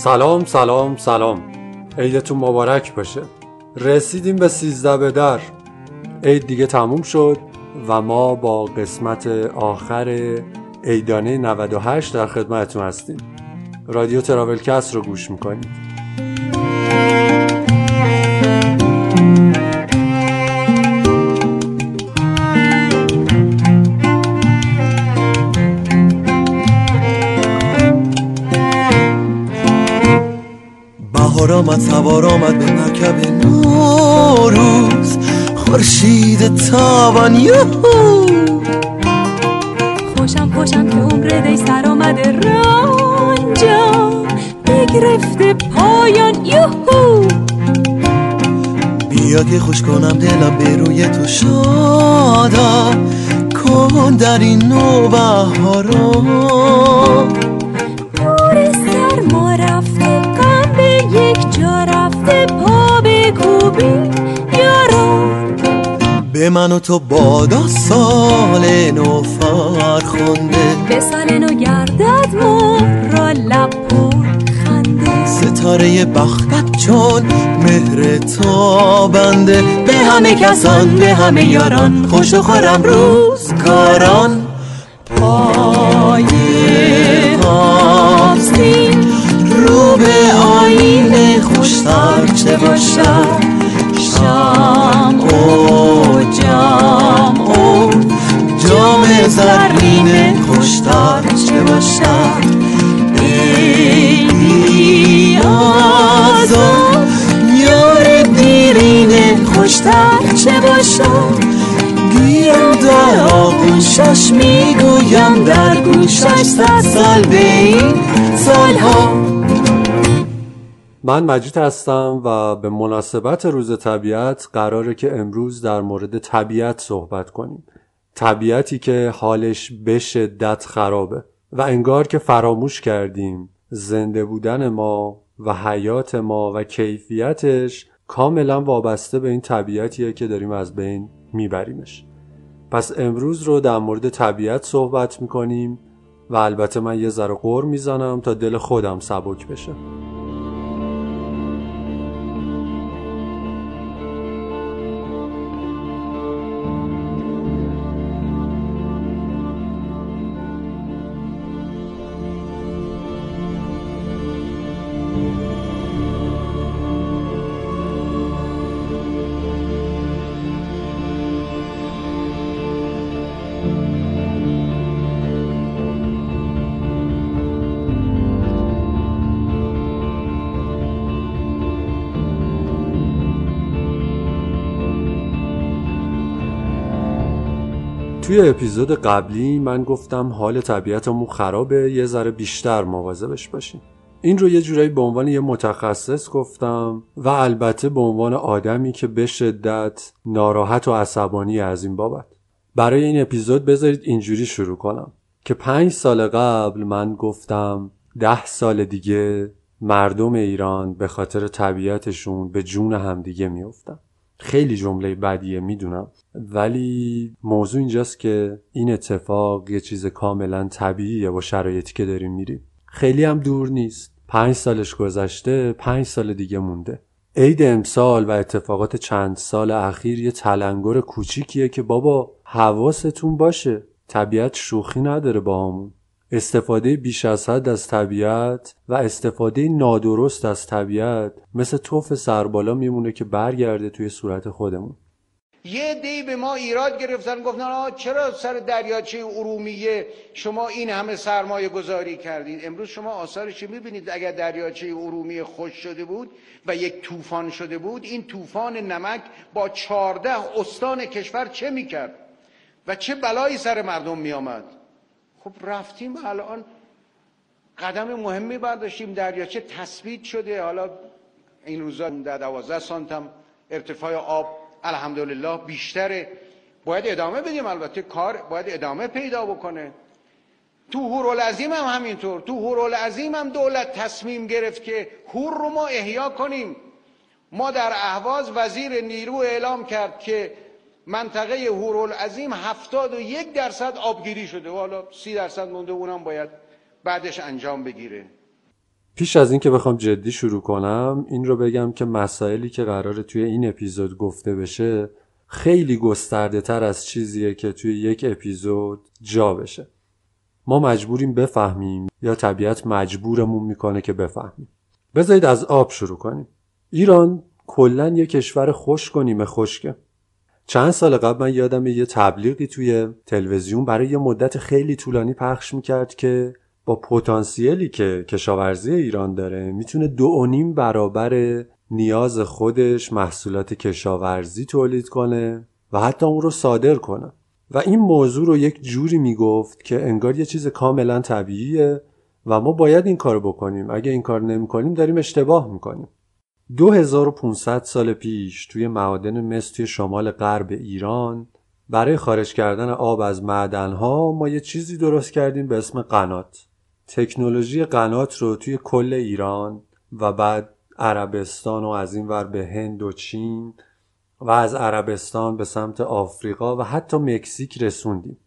سلام سلام سلام. عیدتون مبارک باشه. رسیدیم به سیزده به در. عید دیگه تموم شد و ما با قسمت آخر عیدانه 98 در خدمتتون هستیم. رادیو تراولکست رو گوش می‌کنید. بهار آمد سوار آمد به مرکب نوروز. خورشید تابان یوهو. خوشم خوشم که عمر دی سر آمده رنجم بگرفته پایان یوهو. بیا که خوش کنم دلم به روی تو شادم کن در این نو بهارا بار به من و تو بادا سال نو فرخنده به سال نو گردد مرا لب پر خنده. ستاره بختت چون مهر تابنده به همه کسان به همه یاران خوش و خورم روزگاران من مجید هستم و به مناسبت روز طبیعت قراره که امروز در مورد طبیعت صحبت کنیم. طبیعتی که حالش به شدت خرابه و انگار که فراموش کردیم زنده بودن ما و حیات ما و کیفیتش کاملا وابسته به این طبیعتیه که داریم از بین میبریمش. پس امروز رو در مورد طبیعت صحبت می‌کنیم و البته من یه ذره قور می‌زنم تا دل خودم سبک بشه. توی اپیزود قبلی من گفتم حال طبیعتمون خرابه یه ذره بیشتر مواظبش باشیم این رو یه جورایی به عنوان یه متخصص گفتم و البته به عنوان آدمی که به شدت ناراحت و عصبانی از این بابت. برای این اپیزود بذارید اینجوری شروع کنم که پنج سال قبل من گفتم ده سال دیگه مردم ایران به خاطر طبیعتشون به جون همدیگه میافتن. خیلی جمله بدیه می‌دونم. ولی موضوع اینجاست که این اتفاق یه چیز کاملا طبیعیه با شرایطی که داریم میریم. خیلی هم دور نیست. پنج سالش گذشته پنج سال دیگه مونده. عید امسال و اتفاقات چند سال اخیر یه تلنگر کوچیکیه که بابا حواستون باشه. طبیعت شوخی نداره با همون استفاده بیش از حد از طبیعت و استفاده نادرست از طبیعت مثل توف سربالا میمونه که برگرده توی صورت خودمون. یه دی به ما ایراد گرفتن گفتن آه چرا سر دریاچه ارومیه شما این همه سرمایه گذاری کردید؟ امروز شما آثارش می‌بینید اگر دریاچه ارومیه خوش شده بود و یک طوفان شده بود این طوفان نمک با چارده استان کشور چه می‌کرد؟ و چه بلایی سر مردم میآمد؟ خب رفتیم الان قدم مهمی برداشتیم دریاچه تثبیت شده. حالا این روزا در دوازده سانتم ارتفاع آب الحمدلله بیشتره. باید ادامه بدیم البته کار باید ادامه پیدا بکنه. تو هورالعظیم هم همینطور. تو هورالعظیم هم دولت تصمیم گرفت که هور رو ما احیا کنیم. ما در اهواز وزیر نیرو اعلام کرد که منطقه هورالعظیم هفتاد و یک درصد آبگیری شده. و حالا سی درصد مونده اونم باید بعدش انجام بگیره. پیش از اینکه بخوام جدی شروع کنم این رو بگم که مسائلی که قراره توی این اپیزود گفته بشه خیلی گسترده تر از چیزیه که توی یک اپیزود جا بشه. ما مجبوریم بفهمیم یا طبیعت مجبورمون می‌کنه که بفهمیم. بذارید از آب شروع کنیم. ایران کلا یه کشور خشک و نیمه خشکه. چند سال قبل من یادم یه تبلیغی توی تلویزیون برای یه مدت خیلی طولانی پخش می‌کرد که با پتانسیلی که کشاورزی ایران داره می‌تونه دو و نیم برابر نیاز خودش محصولات کشاورزی تولید کنه و حتی اون رو صادر کنه. و این موضوع رو یک جوری می‌گفت که انگار یه چیز کاملا طبیعیه و ما باید این کار بکنیم. اگه این کار نمی‌کنیم داریم اشتباه می‌کنیم. 2500 سال پیش توی معادن مس توی شمال غرب ایران برای خارج کردن آب از معدنها ما یه چیزی درست کردیم به اسم قنات. تکنولوژی قنات رو توی کل ایران و بعد عربستان و از این ور به هند و چین و از عربستان به سمت آفریقا و حتی مکزیک رسوندیم.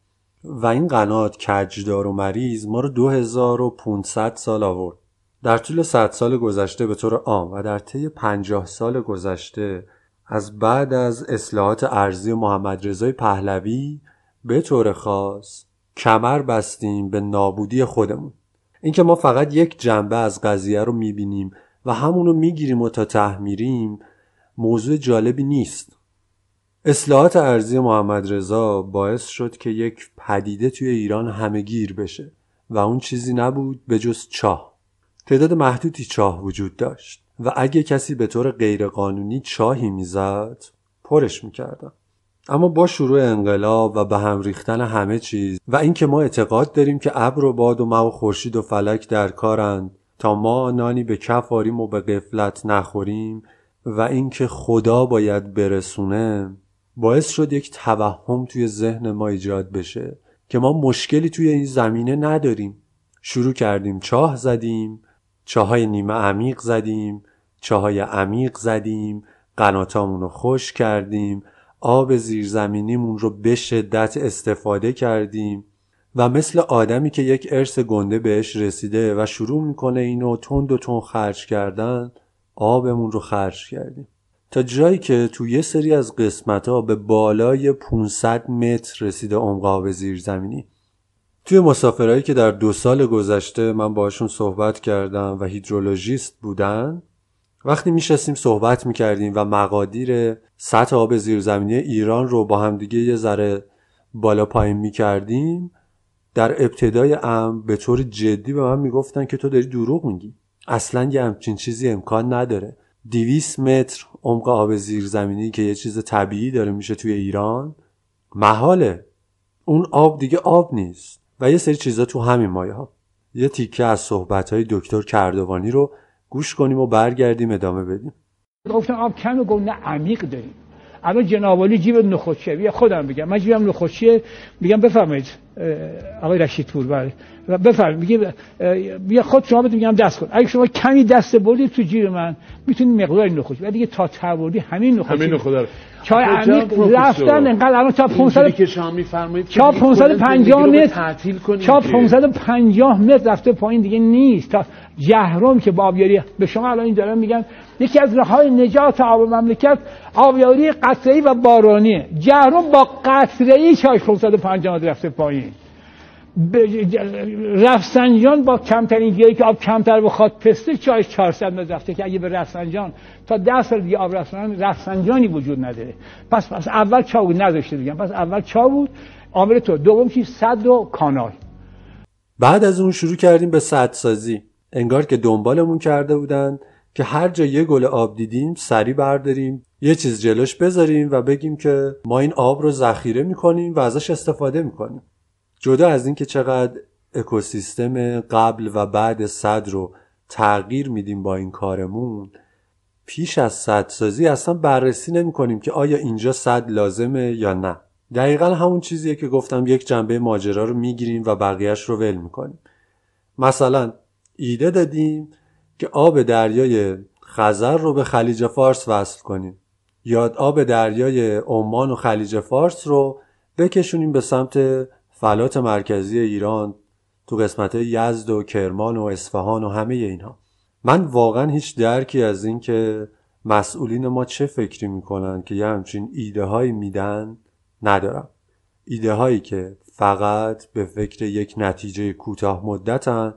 و این قنات کجدار و مریض ما رو 2500 سال آورد. در طول 100 سال گذشته به طور عام و در طی 50 سال گذشته از بعد از اصلاحات ارزی محمد رضای پهلوی به طور خاص کمر بستیم به نابودی خودمون. اینکه ما فقط یک جنبه از قضیه رو می‌بینیم و همونو می‌گیریم و تا تحمیریم موضوع جالبی نیست. اصلاحات ارزی محمد رضا باعث شد که یک پدیده توی ایران همه گیر بشه و اون چیزی نبود به جز چاه. تعداد محدودی چاه وجود داشت و اگه کسی به طور غیرقانونی چاهی می‌زد پرش می‌کردن. اما با شروع انقلاب و به هم ریختن همه چیز و اینکه ما اعتقاد داریم که ابر و باد و مه و خورشید و فلک در کارند تا ما نانی به کف آریم و به قفلت نخوریم و اینکه خدا باید برسونه باعث شد یک توهم توی ذهن ما ایجاد بشه که ما مشکلی توی این زمینه نداریم. شروع کردیم چاه زدیم چاهای نیمه عمیق زدیم چاهای عمیق زدیم قناتامون رو خوش کردیم آب زیرزمینیمون رو به شدت استفاده کردیم و مثل آدمی که یک ارث گنده بهش رسیده و شروع می‌کنه اینو تند و تند خرج کردن آبمون رو خرج کردیم. تا جایی که تو یه سری از قسمت ها به بالای 500 متر رسیده عمق آب زیرزمینی. توی مسافرهایی که در دو سال گذشته من باشون صحبت کردم و هیدرولوژیست بودن وقتی میشستیم صحبت می‌کردیم و مقادیر سطح آب زیرزمینی ایران رو با همدیگه یه ذره بالا پایین می‌کردیم در ابتدای ام به طور جدی به من می‌گفتن که تو داری دروغ میگی. اصلا یه همچین چیزی امکان نداره. 200 متر عمق آب زیرزمینی که یه چیز طبیعی داره میشه توی ایران محاله. اون آب دیگه آب نیست. و یه سری چیزا تو همین مایه ها. یه تیکه از صحبت های دکتر کردوانی رو گوش کنیم و برگردیم ادامه بدیم. گفتم آب کم و نه عمیق داریم. الان جنابالی جیب نخودشه بیا خودم بگم. من جیبم نخودشه میگم بفرمایید. آقای رشید پور بله. بفرمایید میگه بیا خود شما بده میگم دست کن اگه شما کمی دست بردید تو جیب من می‌تونید مقدار نخود ولی دیگه تا تبردی همین نخود همین نخود چای عمیق رفتن انقدر الان تا 500 که شما میفرمایید چا 550 متر چا 550 متر رفته پایین دیگه نیست. تا جهرم که با آبیاری به شما الان این دارم میگن یکی از راههای نجات آب مملکت آبیاری قطره‌ای و بارانی. جهرم با قطره‌ای چای 550 متر رفته پایین. رفسنجان با کمترین گیاهی که آب کمتر بخواد پسته چایش 400 متر رفته که اگه به رفسنجان تا 10 سال دیگه آب رفسنجان رفسنجانی وجود نداره. پس پس اول چا بود؟ نداشته دیگه پس اول چا بود؟ عامل تو. دوم چی صد و کانال. بعد از اون شروع کردیم به صد سازی. انگار که دنبالمون کرده بودن که هر جا یه گل آب دیدیم سری برداریم یه چیز جلوش بذاریم و بگیم که ما این آب رو ذخیره می‌کنیم و ازش استفاده می‌کنیم. جدا از اینکه چقدر اکوسیستم قبل و بعد صد رو تغییر میدیم با این کارمون پیش از صد سازی اصلا بررسی نمی کنیم که آیا اینجا صد لازمه یا نه. دقیقا همون چیزیه که گفتم یک جنبه ماجرا رو می‌گیریم و بقیهش رو ول می‌کنیم. مثلا ایده دادیم که آب دریای خزر رو به خلیج فارس وصل کنیم. یا آب دریای عمان و خلیج فارس رو بکشونیم به سمت فلات مرکزی ایران تو قسمت یزد و کرمان و اصفهان و همه اینها من واقعا هیچ درکی از این که مسئولین ما چه فکری می‌کنن که یه همچین ایده هایی میدن ندارم ایده هایی که فقط به فکر یک نتیجه کوتاه مدتن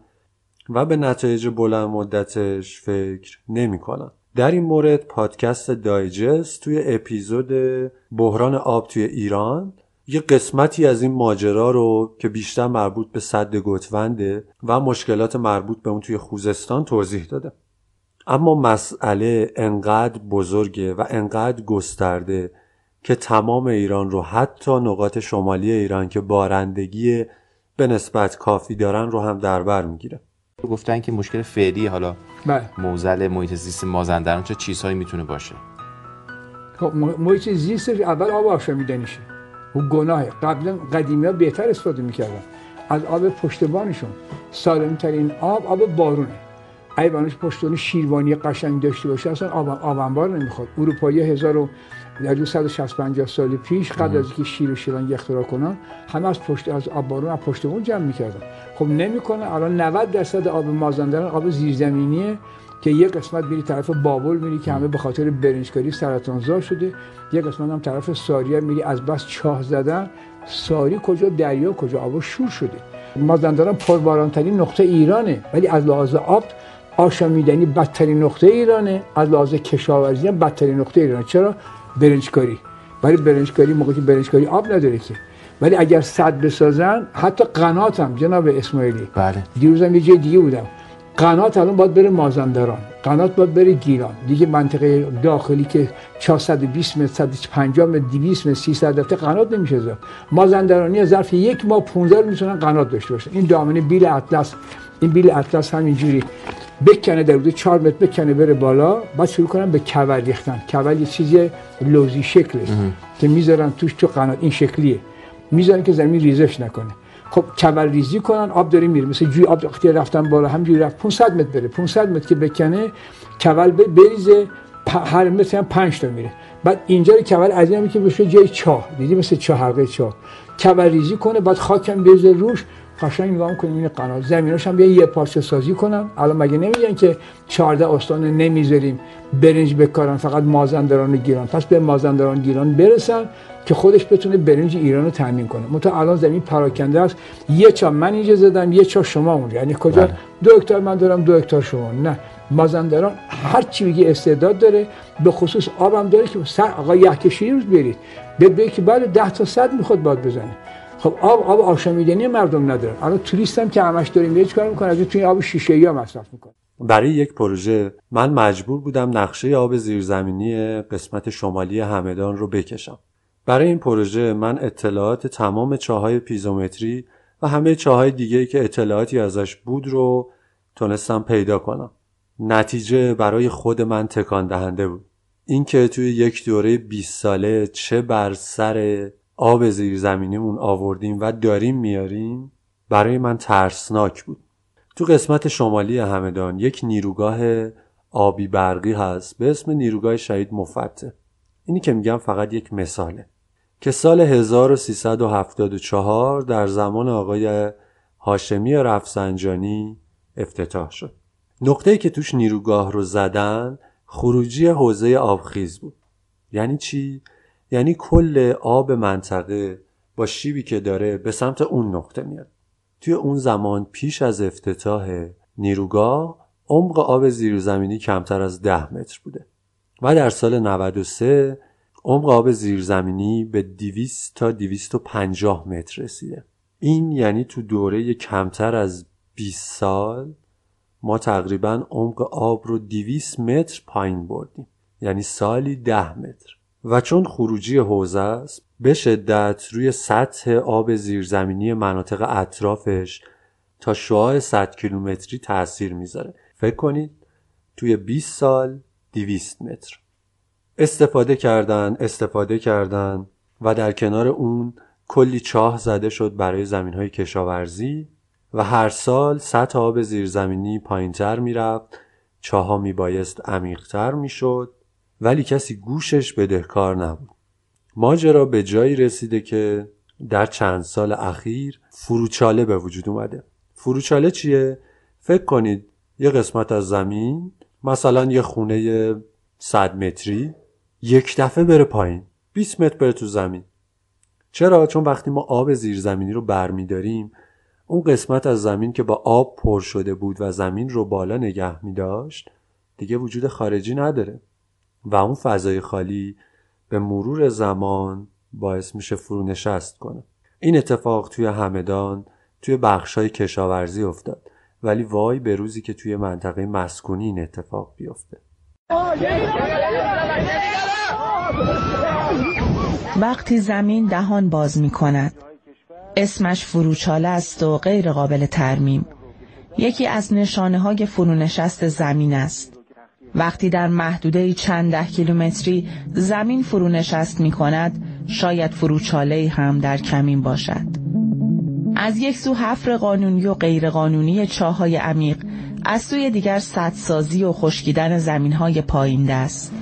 و به نتایج بلند مدتش فکر نمی‌کنن. در این مورد پادکست دایجست توی اپیزود بحران آب توی ایران یه قسمتی از این ماجرا رو که بیشتر مربوط به صد گتونده و مشکلات مربوط به اون توی خوزستان توضیح داده. اما مسئله انقدر بزرگه و انقدر گسترده که تمام ایران رو حتی نقاط شمالی ایران که بارندگی به نسبت کافی دارن رو هم در بر می‌گیره. گفتن که مشکل فعلی حالا بله. موزل محیط زیست مازندران چه چیزهایی می‌تونه باشه؟ خب محیط زیستش اول آب آشامیدنیشه اون گناهه قبلا قدیمی ها بهتر استفاده می‌کردن از آب پشتبانشون سالمترین آب آب بارونه اگه بانش پشتون شیروانی قشنگ داشته باشه اصلا آب آب انبار نمی‌خواد اروپایی هزار و در 160 سال پیش قبل از اینکه شیر و شیران اختراع کنن همه از پشت از آب بارون از پشت بون جمع می‌کردن خب نمی‌کنه الان 90 درصد آب مازندران آب زیرزمینیه که یه قسمت میری طرف بابل میری که همه به خاطر برنجکاری سرطانزا شده. یه قسمت هم طرف ساریه میری از بس چاه زدن. ساری کجا دریا کجا؟ آب شور شده. مازندران پربارانترین نقطه ایرانه ولی از لحاظ آب آشامیدنی بدترین نقطه ایرانه. از لحاظ کشاورزی هم بدترین نقطه ایرانه. چرا؟ برنجکاری. برای برنجکاری موقعی که برنجکاری آب نداره که. ولی اگر صد بسازن حتی قنات هم جناب اسماعیلی. بله. دیروزم یه جای دیگه بودم. قنات الان باید بره مازندران. قنات باید بره گیلان. دیگه منطقه داخلی که 420 متر 150 متر 200 متر 300 متر قنات نمیشه زد. مازندرانی ظرف یک ماه 15 می‌تونن قنات داشته باشن. این دامنه بیل اطلس این بیل اطلس همینجوری. بکنه در حدود 4 متر بکنه بره بالا. بعد شروع کنن به کول ریختن. کول یه چیز لوزی شکله که می‌ذارن توش تو قنات. این شکلیه. می‌ذارن که زمین ریزش نکنه. خب کبر ریزی کنن آب داره میره مثل جوی آب وقتی رفتن بالا همجوری رفت. 500 متر بره. 500 متر که بکنه کول بریزه هر متر هم 5 تا میره. بعد اینجا رو کول از این که بشه جای چاه. دیدی مثل چاه حلقه چاه. کول ریزی کنه بعد خاکم بریزه روش. قشنگ نگاه کنیم این قنات زمیناش هم یه پارچه سازی کنن. الان مگه نمیگن که 14 استان نمی‌ذاریم برنج بکارن فقط مازندران و گیران پس به مازندران گیران برسن که خودش بتونه برنج ایران رو تامین کنه. منتها الان زمین پراکنده است. یه چا من اینجا زدم یه چا شما اونجا. یعنی کجا؟ بله. دو هکتار من دارم دو هکتار شما. نه. مازندران هر چی بگی استعداد داره به خصوص آبم داره که سر آقا یحکشی روز برید. به بگی که بعد 10 تا صد می‌خواد باد بزنه. خب آب آب آشامیدنی مردم نداره. الان توریست هم که همش داریم میره چیکار می‌کنه از توی آب شیشه ای مصرف می‌کنه. برای یک پروژه من مجبور بودم نقشه آب زیرزمینی قسمت شمالی همدان رو بکشم. برای این پروژه من اطلاعات تمام چاهای پیزومتری و همه چاهای دیگه که اطلاعاتی ازش بود رو تونستم پیدا کنم. نتیجه برای خود من تکان دهنده بود. اینکه توی یک دوره 20 ساله چه بر سر آب زیرزمینیمون آوردیم و داریم میاریم برای من ترسناک بود. تو قسمت شمالی همدان یک نیروگاه آبی برقی هست به اسم نیروگاه شهید مفته اینی که میگم فقط یک مثاله. که سال 1374 در زمان آقای هاشمی رفسنجانی افتتاح شد. نقطه که توش نیروگاه رو زدن خروجی حوزه آبخیز بود. یعنی چی؟ یعنی کل آب منطقه با شیبی که داره به سمت اون نقطه میاد. توی اون زمان پیش از افتتاح نیروگاه عمق آب زیرزمینی کمتر از 10 متر بوده و در سال 93 عمق آب زیرزمینی به 200 تا 250 متر رسیده. این یعنی تو دوره کمتر از 20 سال ما تقریبا عمق آب رو 200 متر پایین بردیم. یعنی سالی 10 متر. و چون خروجی حوزه است به شدت روی سطح آب زیرزمینی مناطق اطرافش تا شعاع 100 کیلومتری تاثیر می‌ذاره. فکر کنید توی 20 سال 200 متر. استفاده کردن استفاده کردن و در کنار اون کلی چاه زده شد برای زمین های کشاورزی و هر سال سطح آب زیرزمینی پایینتر می‌رفت. چاه ها میبایست عمیقتر می‌شد. ولی کسی گوشش بدهکار نبود. ماجرا به جایی رسیده که در چند سال اخیر فروچاله به وجود اومده. فروچاله چیه؟ فکر کنید یه قسمت از زمین مثلا یه خونه 100 متری یک دفعه بره پایین 20 متر بره تو زمین. چرا؟ چون وقتی ما آب زیرزمینی رو برمیداریم اون قسمت از زمین که با آب پر شده بود و زمین رو بالا نگه می داشت دیگه وجود خارجی نداره. و اون فضای خالی به مرور زمان باعث میشه فرونشست کنه. این اتفاق توی همدان توی بخشای کشاورزی افتاد. ولی وای به روزی که توی منطقه مسکونی این اتفاق بیفته. وقتی زمین دهان باز می کند اسمش فروچاله است و غیر قابل ترمیم. یکی از نشانه های فرونشست زمین است. وقتی در محدوده چند ده کیلومتری زمین فرونشست می کند شاید فروچاله هم در کمین باشد. از یک سو حفر قانونی و غیر قانونی چاهای عمیق از سوی دیگر سدسازی و خشکیدن زمین های پایین دست.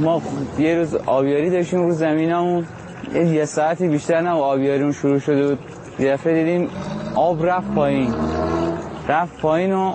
ما یه روز آبیاری داشتیم رو زمینمون یه ساعتی بیشتر نه آبیاریمون شروع شده بود. یه دیدیم آب رفت پایین. رفت پایین و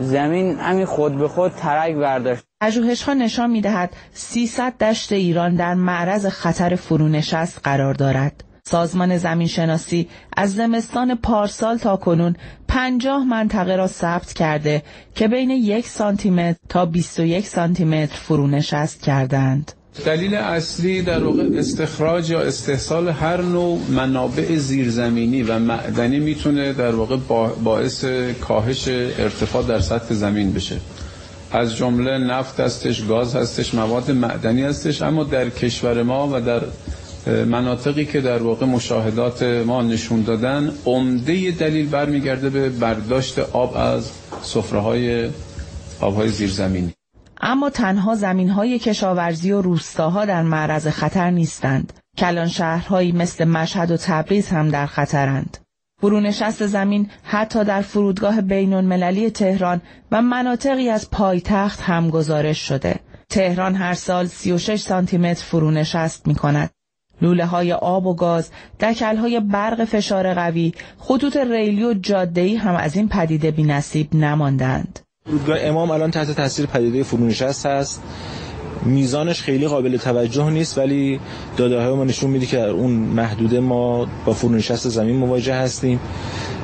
زمین همین خود به خود ترک برداشت پژوهش ها نشان می دهد 300 دشت ایران در معرض خطر فرونشست قرار دارد. سازمان زمین شناسی از زمستان پارسال تا کنون 50 منطقه را ثبت کرده که بین یک سانتی متر تا 21 سانتی متر فرونشست کردند. دلیل اصلی در واقع استخراج یا استحصال هر نوع منابع زیرزمینی و معدنی می‌تونه در واقع باعث کاهش ارتفاع در سطح زمین بشه. از جمله نفت هستش گاز هستش مواد معدنی هستش اما در کشور ما و در مناطقی که در واقع مشاهدات ما نشون دادن عمده دلیل برمیگرده به برداشت آب از سفره های آبهای زیرزمینی. اما تنها زمین های کشاورزی و روستاها در معرض خطر نیستند. کلان شهرهایی مثل مشهد و تبریز هم در خطرند. فرونشست زمین حتی در فرودگاه بین المللی تهران و مناطقی از پایتخت هم گزارش شده. تهران هر سال 36 سانتی متر فرونشست می کند. لوله های آب و گاز، دکل های برق فشار قوی، خطوط ریلی و جادهی هم از این پدیده بی نصیب نماندند. فرودگاه امام الان تحت تاثیر پدیده فرونشست هست. میزانش خیلی قابل توجه نیست ولی داده های ما نشون میده که در اون محدوده ما با فرونشست زمین مواجه هستیم.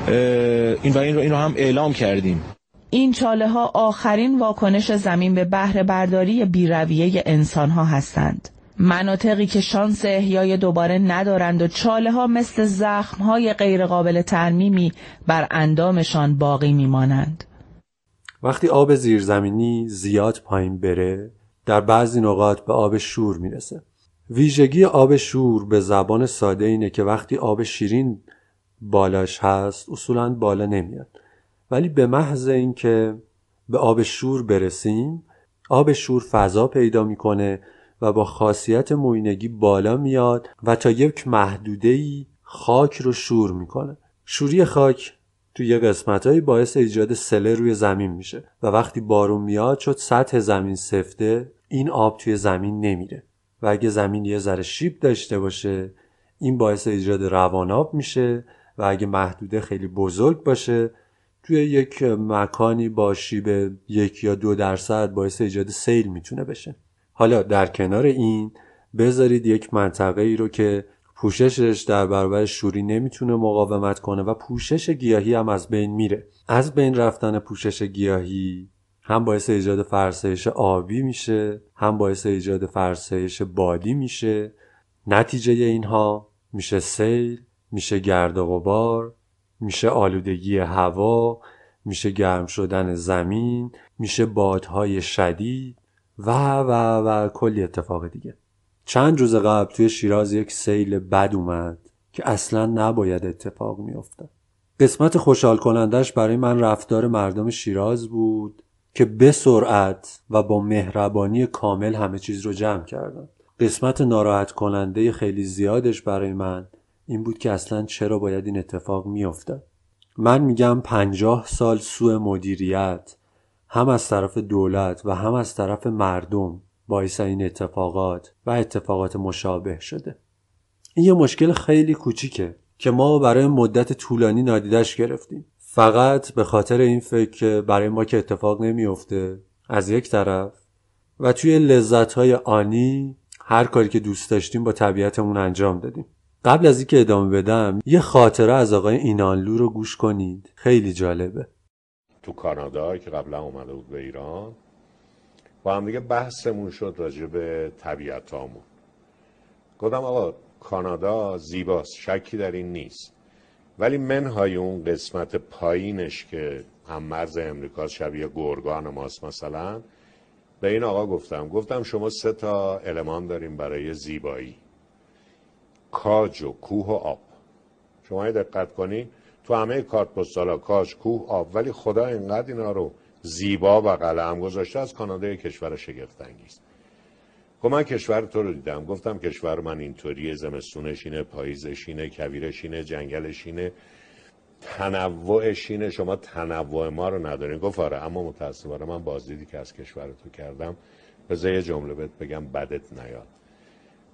این و این رو, این رو هم اعلام کردیم. این چاله ها آخرین واکنش زمین به بهره برداری بیرویه انسان ها هستند. مناطقی که شانس احیای دوباره ندارند و چاله ها مثل زخم های غیرقابل ترمیمی بر اندامشان باقی میمانند. وقتی آب زیرزمینی زیاد پایین بره در بعضی نقاط به آب شور می‌رسه. ویژگی آب شور به زبان ساده اینه که وقتی آب شیرین بالاش هست اصولا بالا نمیاد. ولی به محض اینکه به آب شور برسیم آب شور فضا پیدا می‌کنه و با خاصیت موینگی بالا میاد و تا یک محدوده خاک رو شور می‌کنه. شوری خاک توی یه قسمت باعث ایجاد سله روی زمین میشه و وقتی بارون میاد شد سطح زمین سفته این آب توی زمین نمیره. و اگه زمین یه ذره شیب داشته باشه این باعث ایجاد رواناب میشه و اگه محدوده خیلی بزرگ باشه توی یک مکانی با شیب یک یا دو درصد باعث ایجاد سیل می‌تونه بشه. حالا در کنار این بذارید یک منطقه ای رو که پوششش در برابر شوری نمی‌تونه مقاومت کنه و پوشش گیاهی هم از بین میره. از بین رفتن پوشش گیاهی هم باعث ایجاد فرسایش آبی میشه هم باعث ایجاد فرسایش بادی میشه. نتیجه اینها میشه سیل میشه گرد و غبار میشه آلودگی هوا میشه گرم شدن زمین میشه بادهای شدید و و و کلی اتفاق دیگه. چند روز قبل توی شیراز یک سیل بد اومد که اصلا نباید اتفاق میافتاد. قسمت خوشحال کنندش برای من رفتار مردم شیراز بود که به سرعت و با مهربانی کامل همه چیز رو جمع کردن. قسمت ناراحت کننده خیلی زیادش برای من این بود که اصلا چرا باید این اتفاق میافتاد. من میگم پنجاه سال سوء مدیریت هم از طرف دولت و هم از طرف مردم باعث این اتفاقات و اتفاقات مشابه شده. این یه مشکل خیلی کوچیکه که ما برای مدت طولانی نادیدش گرفتیم. فقط به خاطر این فکر که برای ما که اتفاق نمیافته از یک طرف و توی لذت های آنی هر کاری که دوست داشتیم با طبیعتمون انجام دادیم. قبل از اینکه ادامه بدم یه خاطره از آقای اینانلو رو گوش کنید. خیلی جالبه. تو کانادا که قبلا اومده بود به ایران هم دیگه بحثمون شد راجع به طبیعت هامون گفتم آقا کانادا زیباست شکی در این نیست. ولی منهای اون قسمت پایینش که هم مرز امریکا شبیه گرگان ماست مثلا به این آقا گفتم گفتم شما سه تا المان داریم برای زیبایی. کاج و کوه و آب. شما دقت کنی تو همه کارت پستالا کاج کوه آب ولی خدا اینقدر اینا رو زیبا و قلم گذاشته از کانادا کشور شگفت انگیز خب من کشور تو رو دیدم. گفتم کشور من اینطوریه زمستونش اینه پاییزش اینه کویرش اینه جنگلش اینه تنوعش اینه. شما تنوع ما رو ندارین. گفت آره اما متاسفانه من بازدیدی که از کشور تو کردم. بذار یه جمله بهت بگم بدت نیاد.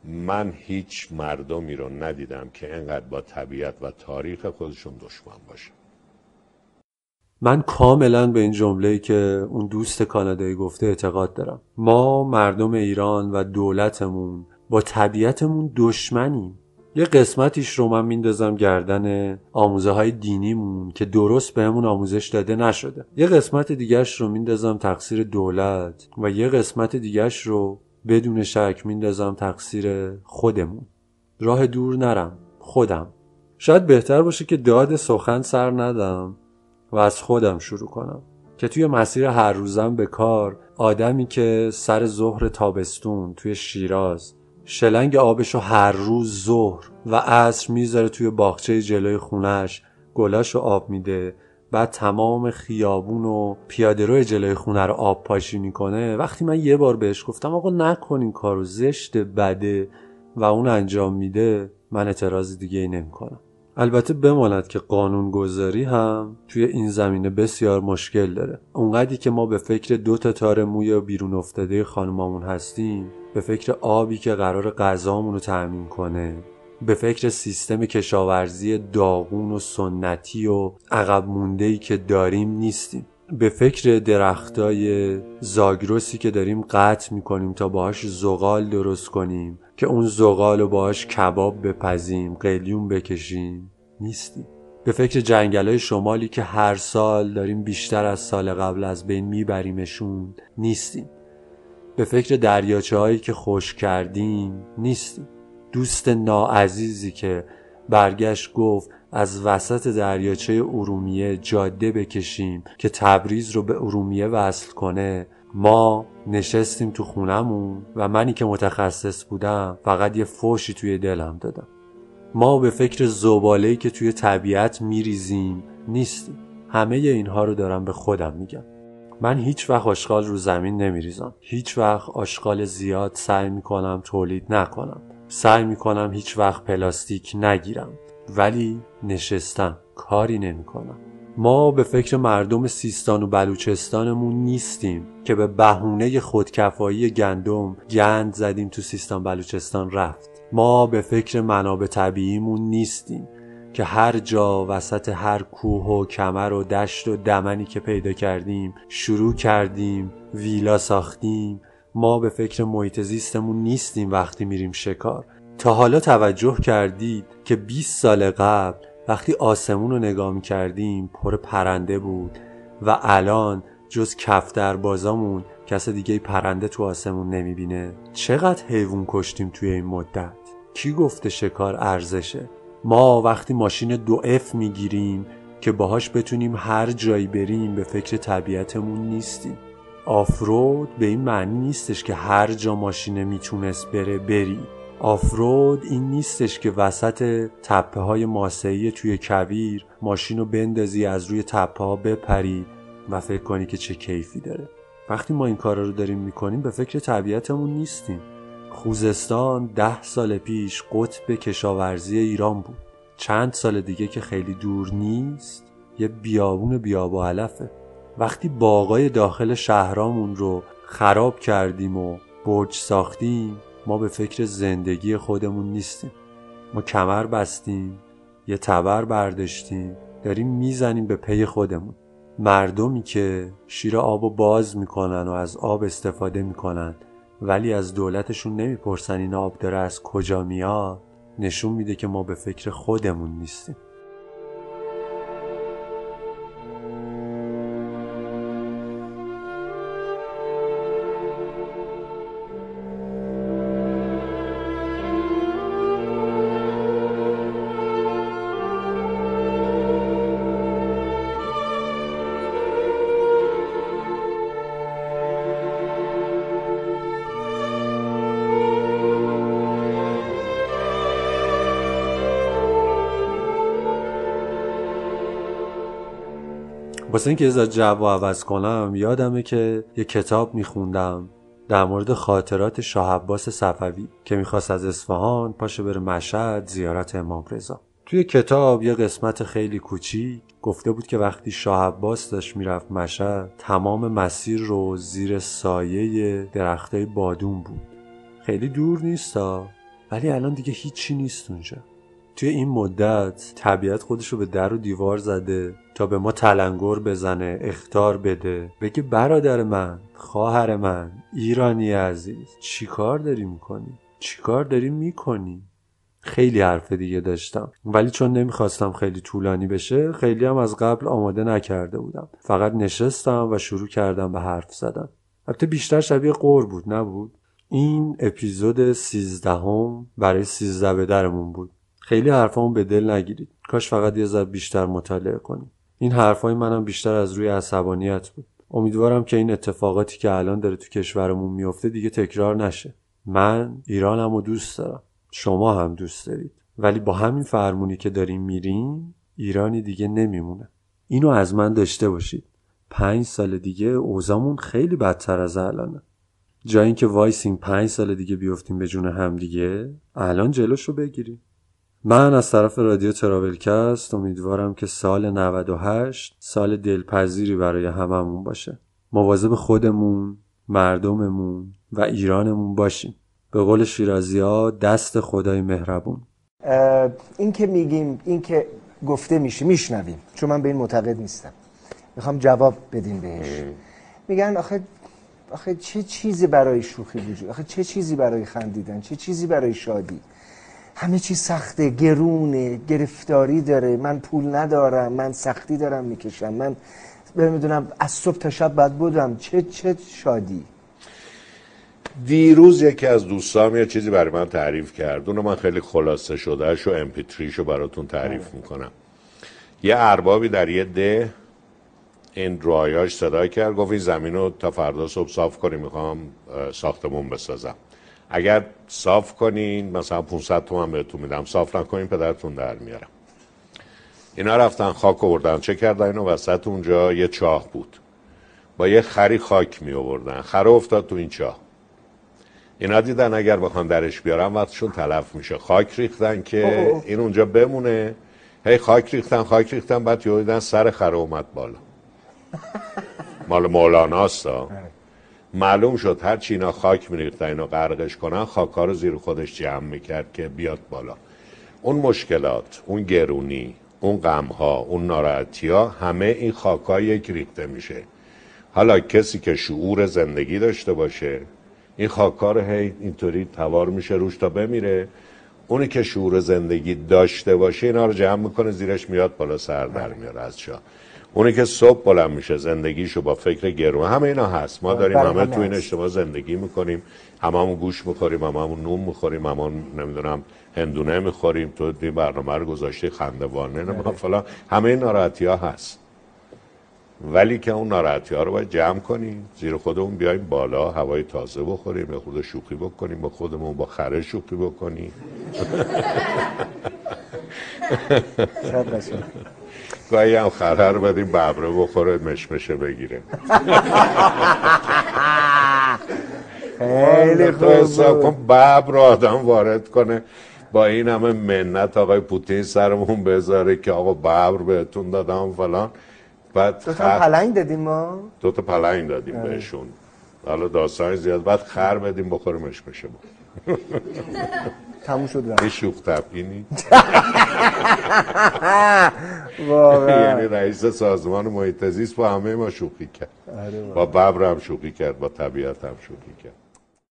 من هیچ مردمی رو ندیدم که انقدر با طبیعت و تاریخ خودشون دشمن باشه. من کاملا به این جمله که اون دوست کانادایی گفته اعتقاد دارم. ما مردم ایران و دولتمون با طبیعتمون دشمنیم. یه قسمتیش رو من میندازم گردن آموزه های دینیمون که درست بهمون آموزش داده نشده. یه قسمت دیگرش رو میندازم تقصیر دولت و یه قسمت دیگرش رو بدون شک میندازم تقصیر خودمون. راه دور نرم. خودم. شاید بهتر باشه که داد سخن سر ندم. و از خودم شروع کنم که توی مسیر هر روزم به کار آدمی که سر ظهر تابستون توی شیراز شلنگ آبشو هر روز ظهر و عصر می‌ذاره توی باغچه جلوی خونش گلاشو آب میده بعد تمام خیابون و پیاده روی جلوی خونه رو آب پاشی کنه وقتی من یه بار بهش گفتم آقا نکن این کارو زشت بده و اون انجام میده من اعتراض دیگه ای نمی کنم. البته بماند که قانون گذاری هم توی این زمینه بسیار مشکل داره. اونقدری که ما به فکر دو تا تار موی بیرون افتاده خانمامون هستیم به فکر آبی که قرار غذامون رو تأمین کنه به فکر سیستم کشاورزی داغون و سنتی و عقب مونده که داریم نیستیم. به فکر درختای زاگرسی که داریم قطع می‌کنیم تا باهاش زغال درست کنیم که اون زغال رو باهاش کباب بپزیم قلیون بکشیم نیستیم. به فکر جنگل شمالی که هر سال داریم بیشتر از سال قبل از بین میبریمشون نیستیم. به فکر دریاچه هایی که خوش کردیم نیستیم. دوست ناعزیزی که برگشت گفت از وسط دریاچه ارومیه جاده بکشیم که تبریز رو به ارومیه وصل کنه. ما نشستیم تو خونمون و منی که متخصص بودم فقط یه فوشی توی دلم دادم. ما به فکر زبالهی که توی طبیعت میریزیم نیستیم. همه اینها رو دارم به خودم میگم. من هیچ وقت آشغال رو زمین نمیریزم. هیچ وقت آشغال زیاد سعی می‌کنم تولید نکنم. سعی می‌کنم هیچ وقت پلاستیک نگیرم. ولی نشستم کاری نمی‌کنم ما به فکر مردم سیستان و بلوچستانمون نیستیم که به بهونه خودکفایی گندم گند زدیم تو سیستان بلوچستان رفت. ما به فکر منابع طبیعیمون نیستیم که هر جا وسط هر کوه و کمر و دشت و دمنی که پیدا کردیم شروع کردیم ویلا ساختیم. ما به فکر محیط زیستمون نیستیم وقتی میریم شکار. تا حالا توجه کردید که 20 سال قبل وقتی آسمون رو نگاه کردیم پر پرنده بود و الان جز کفتر بازامون کس دیگه پرنده تو آسمون نمی‌بینه؟ چقدر حیوان کشتیم توی این مدت؟ کی گفته شکار ارزشه؟ ما وقتی ماشین دو اف می‌گیریم که باهاش بتونیم هر جایی بریم به فکر طبیعتمون نیستیم. آفرود به این معنی نیستش که هر جا ماشینه می‌تونست بره بری آفرود این نیستش که وسط تپه های ماسهی توی کویر ماشین رو بندازی از روی تپه ها بپری و فکر کنی که چه کیفی داره. وقتی ما این کارا رو داریم می‌کنیم به فکر طبیعتمون نیستیم. خوزستان ده سال پیش قطب کشاورزی ایران بود. چند سال دیگه که خیلی دور نیست یه بیابون بیاب و علفه. وقتی باغای داخل شهرامون رو خراب کردیم و برج ساختیم ما به فکر زندگی خودمون نیستیم. ما کمر بستیم یه تبر برداشتیم داریم می‌زنیم به پی خودمون. مردمی که شیر آب و باز می‌کنن و از آب استفاده می‌کنن ولی از دولتشون نمی‌پرسن این آب داره از کجا میاد نشون میده که ما به فکر خودمون نیستیم. واسه اینکه از جو عوض کنم یادمه که یه کتاب میخوندم در مورد خاطرات شاه عباس صفوی که می‌خواست از اصفهان پاشه بره مشهد زیارت امام رضا. توی کتاب یه قسمت خیلی کوچیک گفته بود که وقتی شاه عباس داشت می‌رفت مشهد تمام مسیر رو زیر سایه درختای بادون بود. خیلی دور نیستا ولی الان دیگه هیچی نیست اونجا. توی این مدت طبیعت خودش رو به در و دیوار زده تا به ما تلنگر بزنه اختار بده. بگه برادر من خواهر من ایرانی عزیز چیکار داری می‌کنی؟ چیکار داری می‌کنی؟ خیلی حرف دیگه داشتم. ولی چون نمی‌خواستم خیلی طولانی بشه خیلی هم از قبل آماده نکرده بودم. فقط نشستم و شروع کردم به حرف زدن. البته بیشتر شبیه قور بود نبود؟ این اپیزود سیزدهم برای سیزده به بود. خیلی حرفامو به دل نگیرید. کاش فقط یه ذره بیشتر مطالعه کنید این حرفای منم بیشتر از روی عصبانیت بود. امیدوارم که این اتفاقاتی که الان داره تو کشورمون میفته دیگه تکرار نشه. من ایرانم دوست دارم. شما هم دوست دارید. ولی با همین فرمونی که داریم میریم ایرانی دیگه نمیمونه. اینو از من داشته باشید. پنج سال دیگه اوزامون خیلی بدتر از الانه. جای اینکه وایسیم پنج سال دیگه بیفتیم به جون هم دیگه الان جلوش رو بگیریم. من از طرف رادیو تراولکست امیدوارم که سال 98 سال دلپذیری برای هممون باشه. مواظب خودمون مردممون و ایرانمون باشیم. به قول شیرازی ها دست خدای مهربون. این که میگیم این که گفته میشه میشنویم. چون من به این معتقد نیستم. می‌خوام جواب بدین بهش. میگن آخه آخه چه چیزی برای شوخی وجود آخه چه چیزی برای خندیدن چه چیزی برای شادی؟ همه چی سخته گرونه گرفتاری داره من پول ندارم من سختی دارم می‌کشم من می‌دونم از صبح تا شب باید بودم. چه چه شادی. دیروز یکی از دوستام یه چیزی برای من تعریف کرد. اونو من خیلی خلاصه شدهش و امپیتریشو براتون تعریف می‌کنم. یه اربابی در یه ده این رایاش صدا کرد گفت این زمین رو تا فردا صبح صاف کنیم می‌خوام ساختمون بسازم. اگر صاف کنین مثلا 500 تومن بهتون میدم. صاف نکنین پدرتون در میارم اینا رفتن خاک آوردن. چه کردن اینو؟ وسط اونجا یه چاه بود. با یه خری خاک می آوردن. خر افتاد تو این چاه. اینا دیدن اگر بخوان درش بیارن وقتشون تلف میشه. خاک ریختن که این اونجا بمونه. هی خاک ریختن خاک ریختن بعد یه سر خر اومد بالا. مال مولاناست معلوم شد هر چی اینا خاک میریختن اینو غرقش کنن خاکا رو زیر خودش جمع می‌کرد که بیاد بالا. اون مشکلات اون گرونی اون غم ها اون ناراحتی ها همه این خاکا یک ریخته میشه. حالا کسی که شعور زندگی داشته باشه این خاکا رو هی اینطوری توار میشه روش تا بمیره. اونی که شعور زندگی داشته باشه اینا رو جمع می‌کنه زیرش میاد بالا سر در میاره از جا اونی که صبح بلند میشه زندگیشو با فکر گرون. همه اینا هست. ما داریم همه تو این اجتماع زندگی می‌کنیم. هممون گوش می‌خوریم هممون نون می‌خوریم هممون نمی‌دونم هندونه می‌خوریم. تو این برنامه رو گذاشته خندوانه نه فلان. همه این ناراحتی ها هست. ولی که اون ناراحتی ها رو باید جمع کنیم. زیر خودمون بیایم بالا هوای تازه بخوریم به خود شوخی بکنیم با خودمون با خره شوخی بکنیم. گاهی هم خره رو بدیم ببره بخوره مشمشه بگیره. خیلی خوب. ببر آدم وارد کنه. با این همه منت آقای پوتین سرمون بذاره که آقا ببر بهتون دادم فلان. بعد دو تا پلنگ دادیم ما. دو تا پلنگ دادیم بهشون. حالا داستان زیاد. بعد خر بدیم بخوره مشمشه تموم شد رفت. یه شوخ واقعا. یعنی رئیس سازمان محیط زیست با همه ما شوخی کرد. آره با ببر هم شوخی کرد با طبیعت هم شوخی کرد.